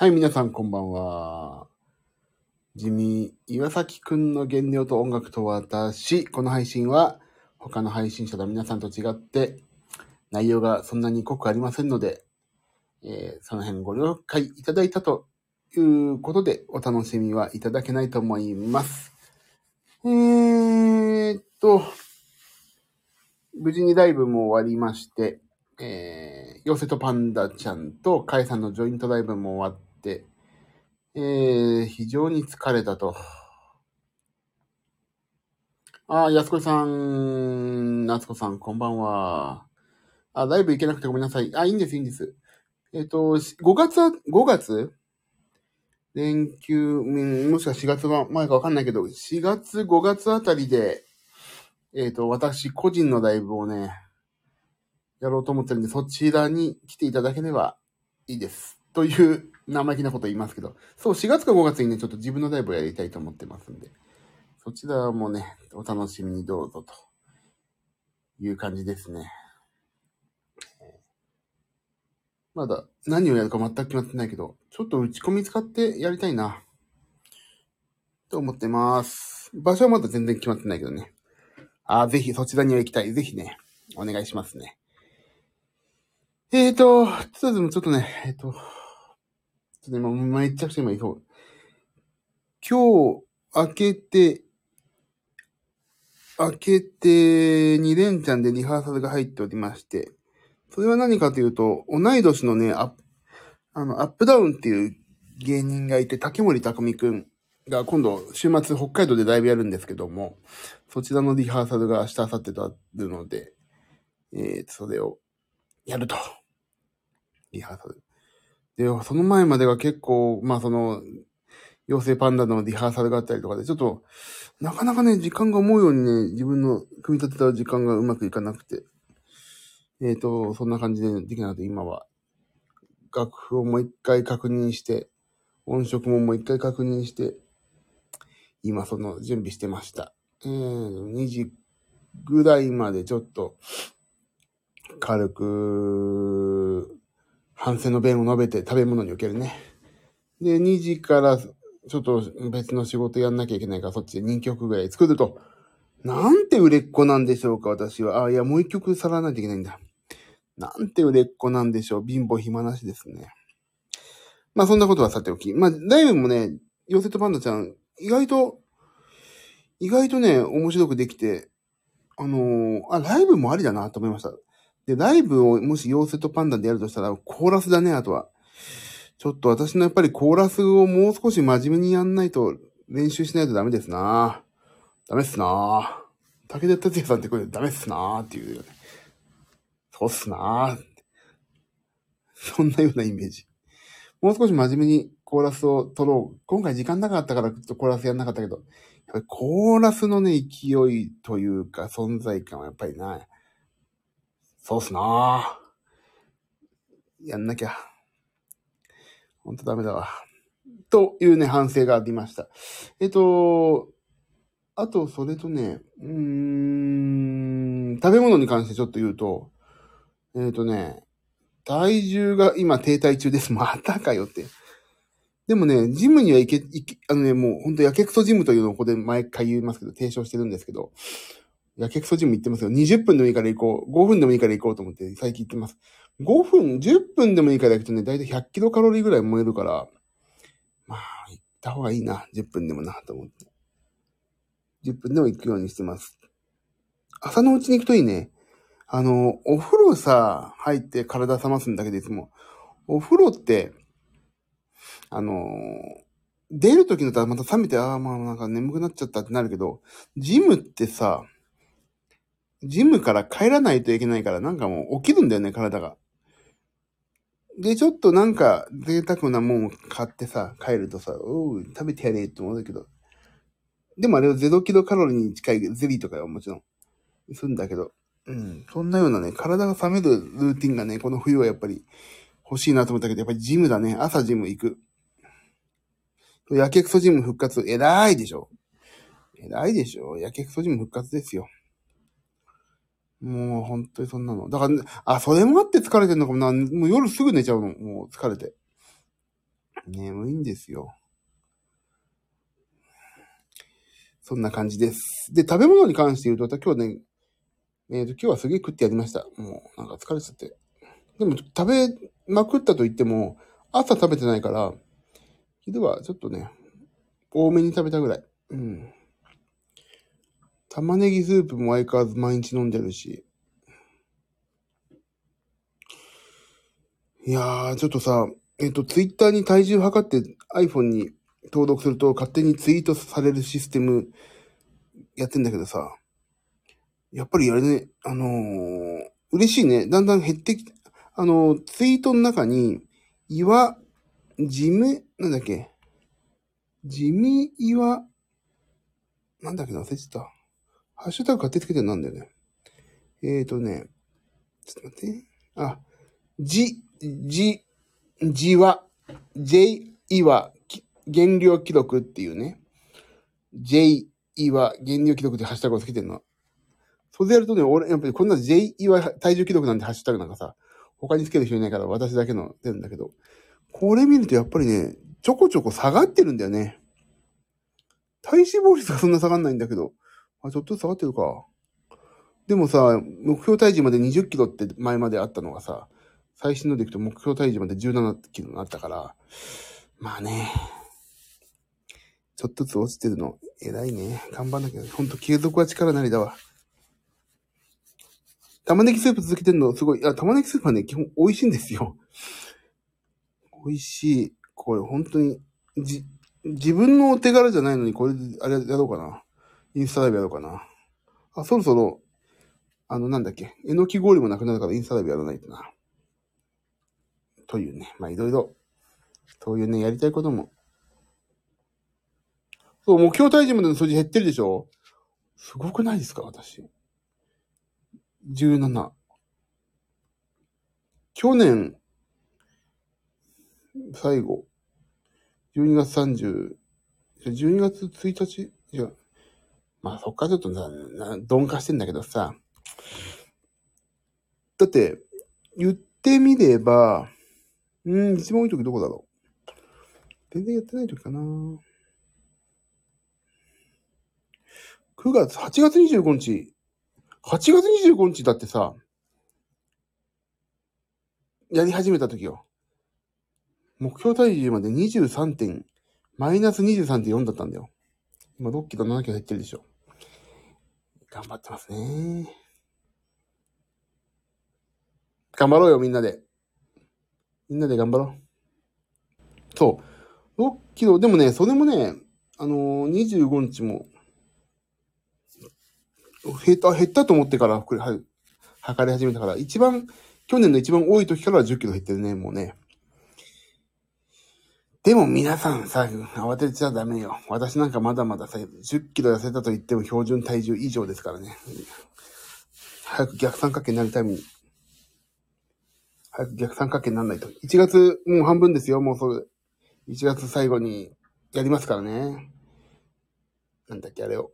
はい、皆さんこんばんは。地味、岩崎くんの原料と音楽と私。この配信は他の配信者の皆さんと違って内容がそんなに濃くありませんので、えーその辺ご了解いただいたということでお楽しみはいただけないと思います。えーっと、無事にライブも終わりまして、えー、ヨセとパンダちゃんとカイさんのジョイントライブも終わって、えー、非常に疲れたと。あー、安子さん、夏子さん、こんばんは。あ、ライブ行けなくてごめんなさい。あ、いいんです、いいんです。えっ、と、5月は、5月？連休、もしくは4月は前かわかんないけど、4月、5月あたりで、えっ、と、私個人のライブをね、やろうと思ってるんで、そちらに来ていただければいいです。という生意気なこと言いますけど、そう、4月か5月にね、ちょっと自分のライブをやりたいと思ってますんで、そちらもね、お楽しみにどうぞという感じですね。まだ何をやるか全く決まってないけど、ちょっと打ち込み使ってやりたいな。と思ってます。場所はまだ全然決まってないけどね。ああ、ぜひそちらには行きたい。ぜひね、お願いしますね。えーと、ちょっとでもちょっとね、えーと、ちょっと今、めちゃくちゃ今いそう。今日、明けて、明けて、2連チャンでリハーサルが入っておりまして、それは何かというと、同い年のね、アップ、あの、アップダウンっていう芸人がいて、竹森匠くんが今度、週末北海道でライブやるんですけども、そちらのリハーサルが明日、明後日とあるので、えー、それをやると。リハーサル。で、その前までが結構、まあその、妖精パンダのリハーサルがあったりとかで、ちょっと、なかなかね、時間が思うようにね、自分の組み立てた時間がうまくいかなくて、えっ、と、そんな感じでできなくて、今は、楽譜をもう一回確認して、音色ももう一回確認して、今その準備してました。えー、2時ぐらいまでちょっと、軽く、反省の弁を述べて食べ物におけるね。で、2時からちょっと別の仕事やんなきゃいけないから、そっちで2曲ぐらい作ると、なんて売れっ子なんでしょうか、私は。あ、いや、もう一曲さらないといけないんだ。なんて売れっ子なんでしょう。貧乏暇なしですね。まあ、そんなことはさておき。まあ、ライブもね、ヨセとパンダちゃん、意外と、意外とね、面白くできて、あのーあ、ライブもありだなと思いました。で、ライブをもしヨセとパンダでやるとしたら、コーラスだね、あとは。ちょっと私のやっぱりコーラスをもう少し真面目にやんないと、練習しないとダメですなダメっすな武田哲也さんってこれダメっすなっていうね。そうっすなそんなようなイメージ。もう少し真面目にコーラスを取ろう。今回時間なかったからちょっとコーラスやんなかったけど、やっぱりコーラスのね、勢いというか存在感はやっぱりない、そうっすなやんなきゃ。ほんとダメだわ。というね、反省がありました。えっと、あと、それとね、うーん、食べ物に関してちょっと言うと、えっ、とね、体重が今停滞中です。またかよって。でもね、ジムには行け、行け、あのね、もう本当やけくそジムというのをここで毎回言いますけど、提唱してるんですけど、やけくそジム行ってますよ。20分でもいいから行こう。5分でもいいから行こうと思って最近行ってます。5分、10分でもいいから行くとね、だいたい100キロカロリーぐらい燃えるから、まあ、行った方がいいな。10分でもな、と思って。10分でも行くようにしてます。朝のうちに行くといいね。あの、お風呂さ、入って体冷ますんだけど、いつも。お風呂って、あの、出る時のとはまた冷めて、ああ、まあなんか眠くなっちゃったってなるけど、ジムってさ、ジムから帰らないといけないから、なんかもう起きるんだよね、体が。で、ちょっとなんか贅沢なもんを買ってさ、帰るとさ、おう、食べてやれって思うんだけど。でもあれは0キロカロリーに近いゼリーとかはもちろん、するんだけど。うん。そんなようなね、体が冷めるルーティンがね、この冬はやっぱり欲しいなと思ったけど、やっぱりジムだね。朝ジム行く。やけくそジム復活、偉いでしょ。偉いでしょ。やけくそジム復活ですよ。もう本当にそんなの。だから、あ、それもあって疲れてんのかもな。もう夜すぐ寝ちゃうの。もう疲れて。眠いんですよ。そんな感じです。で、食べ物に関して言うと、今日ね、えっ、と、今日はすげえ食ってやりました。もう、なんか疲れちゃって。でも、食べまくったと言っても、朝食べてないから、昼はちょっとね、多めに食べたぐらい。うん。玉ねぎスープも相変わらず毎日飲んでるし。いやー、ちょっとさ、えっ、と、ツイッターに体重測って iPhone に登録すると勝手にツイートされるシステムやってんだけどさ、やっぱりあれね、あのー嬉しいね。だんだん減ってき、あのーツイートの中に、岩、地味、なんだっけ、地味岩、なんだっけな、忘れてた。ハッシュタグ勝手につけてるなんだよね。えーとね、ちょっと待って。あ、じ、じ、じわ、J いわ、減量記録っていうね。J いわ、減量記録ってハッシュタグをつけてるの。それでやるとね、俺、やっぱりこんな J いわ体重記録なんてハッシュタグなんかさ、他につける人いないから私だけの出るんだけど、これ見るとやっぱりね、ちょこちょこ下がってるんだよね。体脂肪率がそんな下がんないんだけど、あ、ちょっとずつ下がってるか。でもさ、目標体重まで20キロって前まであったのがさ、最新のでいくと目標体重まで17キロになったから、まあね、ちょっとずつ落ちてるの、偉いね。頑張んなきゃ。ほんと継続は力なりだわ。玉ねぎスープ続けてるのすごい。いや、玉ねぎスープはね、基本美味しいんですよ。美味しい。これ本当に、じ、自分のお手柄じゃないのに、これ、あれやろうかな。インスタライブやろうかな。あ、そろそろ、あの、なんだっけ。えのき氷もなくなるからインスタライブやらないとな。というね。まあ、いろいろ、そういうね、やりたいことも。そう、目標体重までの数字減ってるでしょ？すごくないですか、私。17。去年、最後、12月30、12月1日？いや、まあそっからちょっとな、な鈍化してんだけどさ。だって、言ってみれば、うん、一番多い時どこだろう。全然やってない時かな。9月、8月25日。8月25日だってさ、やり始めた時よ。目標体重まで23点、マイナス23.4だったんだよ。今6キロ、7キロ減ってるでしょ。頑張ってますね。頑張ろうよ、みんなで。みんなで頑張ろう。そう。6キロ、でもね、それもね、あのー、25日も、減った、減ったと思ってから、これ、はい、測り始めたから、一番、去年の一番多い時から10キロ減ってるね、もうね。でも皆さんさ、慌てちゃダメよ。私なんかまだまださ、10キロ痩せたと言っても標準体重以上ですからね。早く逆三角形になるために。早く逆三角形にならないと。1月、もう半分ですよ、もうそう。1月最後にやりますからね。なんだっけ、あれを。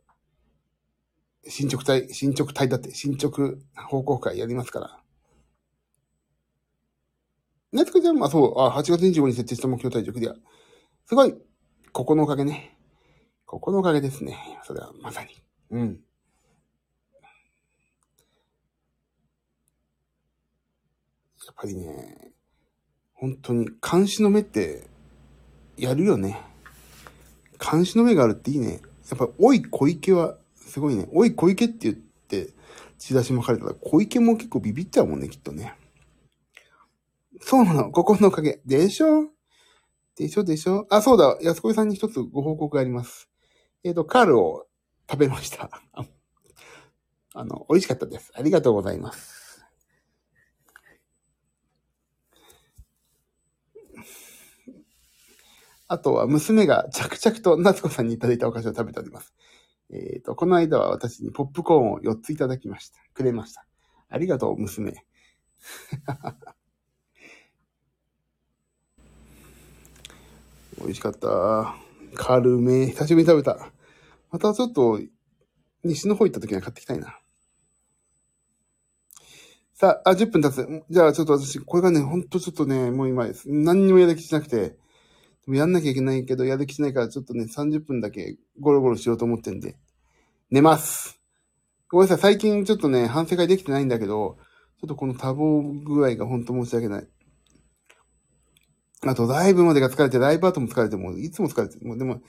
進捗体、進捗体だって、進捗報告会やりますから。夏子ちゃんも、あ、そう、あ、8月25日に設定した目標体重クリア。すごいここのおかげね。ここのおかげですね。それはまさに。うん。やっぱりね、本当に監視の目って、やるよね。監視の目があるっていいね。やっぱ、おい小池は、すごいね。おい小池って言って、血出しもかれたら、小池も結構ビビっちゃうもんね、きっとね。そうなの？ここのおかげ。でしょ？でしょ？でしょ？あ、そうだ。安子さんに一つご報告があります。えっ、と、カールを食べました。あの、美味しかったです。ありがとうございます。あとは娘が着々と夏子さんにいただいたお菓子を食べております。えっ、と、この間は私にポップコーンを4ついただきました。くれました。ありがとう、娘。美味しかった。カルメ、久しぶりに食べた。またちょっと、西の方行った時には買ってきたいな。さあ、あ、10分経つ。じゃあちょっと私、これがね、ほんとちょっとね、もう今です。何にもやる気しなくて、やんなきゃいけないけど、やる気しないから、ちょっとね、30分だけゴロゴロしようと思ってんで、寝ます。ごめんなさい、最近ちょっとね、反省会できてないんだけど、ちょっとこの多忙具合が本当申し訳ない。あと、ライブまでが疲れて、ライブ後も疲れて、もういつも疲れて、もうでも、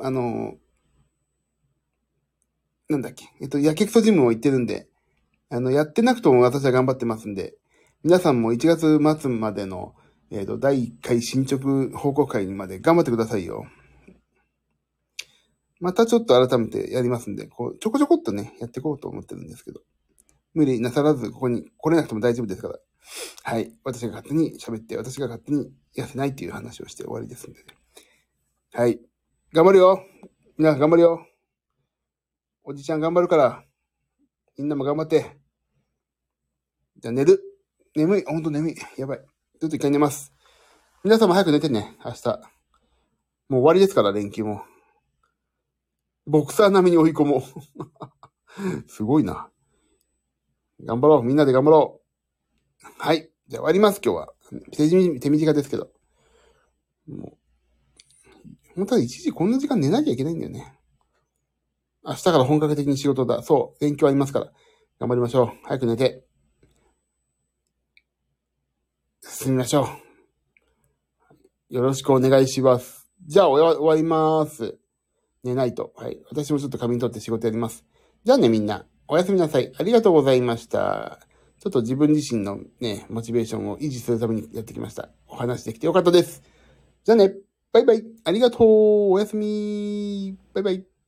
あの、なんだっけ、えっと、やけくそジムも行ってるんで、あの、やってなくとも私は頑張ってますんで、皆さんも1月末までの、えっ、と、第1回進捗報告会まで頑張ってくださいよ。またちょっと改めてやりますんで、こう、ちょこちょこっとね、やっていこうと思ってるんですけど。無理なさらず、ここに来れなくても大丈夫ですから。はい。私が勝手に喋って、私が勝手に痩せないっていう話をして終わりですんでね。はい。頑張るよみんな頑張るよおじちゃん頑張るから、みんなも頑張って。じゃあ寝る。眠い。ほんと眠い。やばい。ちょっと一回寝ます。皆さんも早く寝てね。明日。もう終わりですから、連休も。ボクサー並みに追い込もう。すごいな。頑張ろう。みんなで頑張ろう。はい。じゃあ終わります、今日は。手短手短ですけど。もう、本当は一時こんな時間寝なきゃいけないんだよね。明日から本格的に仕事だ。そう。勉強ありますから。頑張りましょう。早く寝て。進みましょう。よろしくお願いします。じゃあ終わります。寝ないと。はい。私もちょっと仮眠取って仕事やります。じゃあね、みんな。おやすみなさい。ありがとうございました。ちょっと自分自身のね、モチベーションを維持するためにやってきました。お話できてよかったです。じゃあね。バイバイ。ありがとう。おやすみ。バイバイ。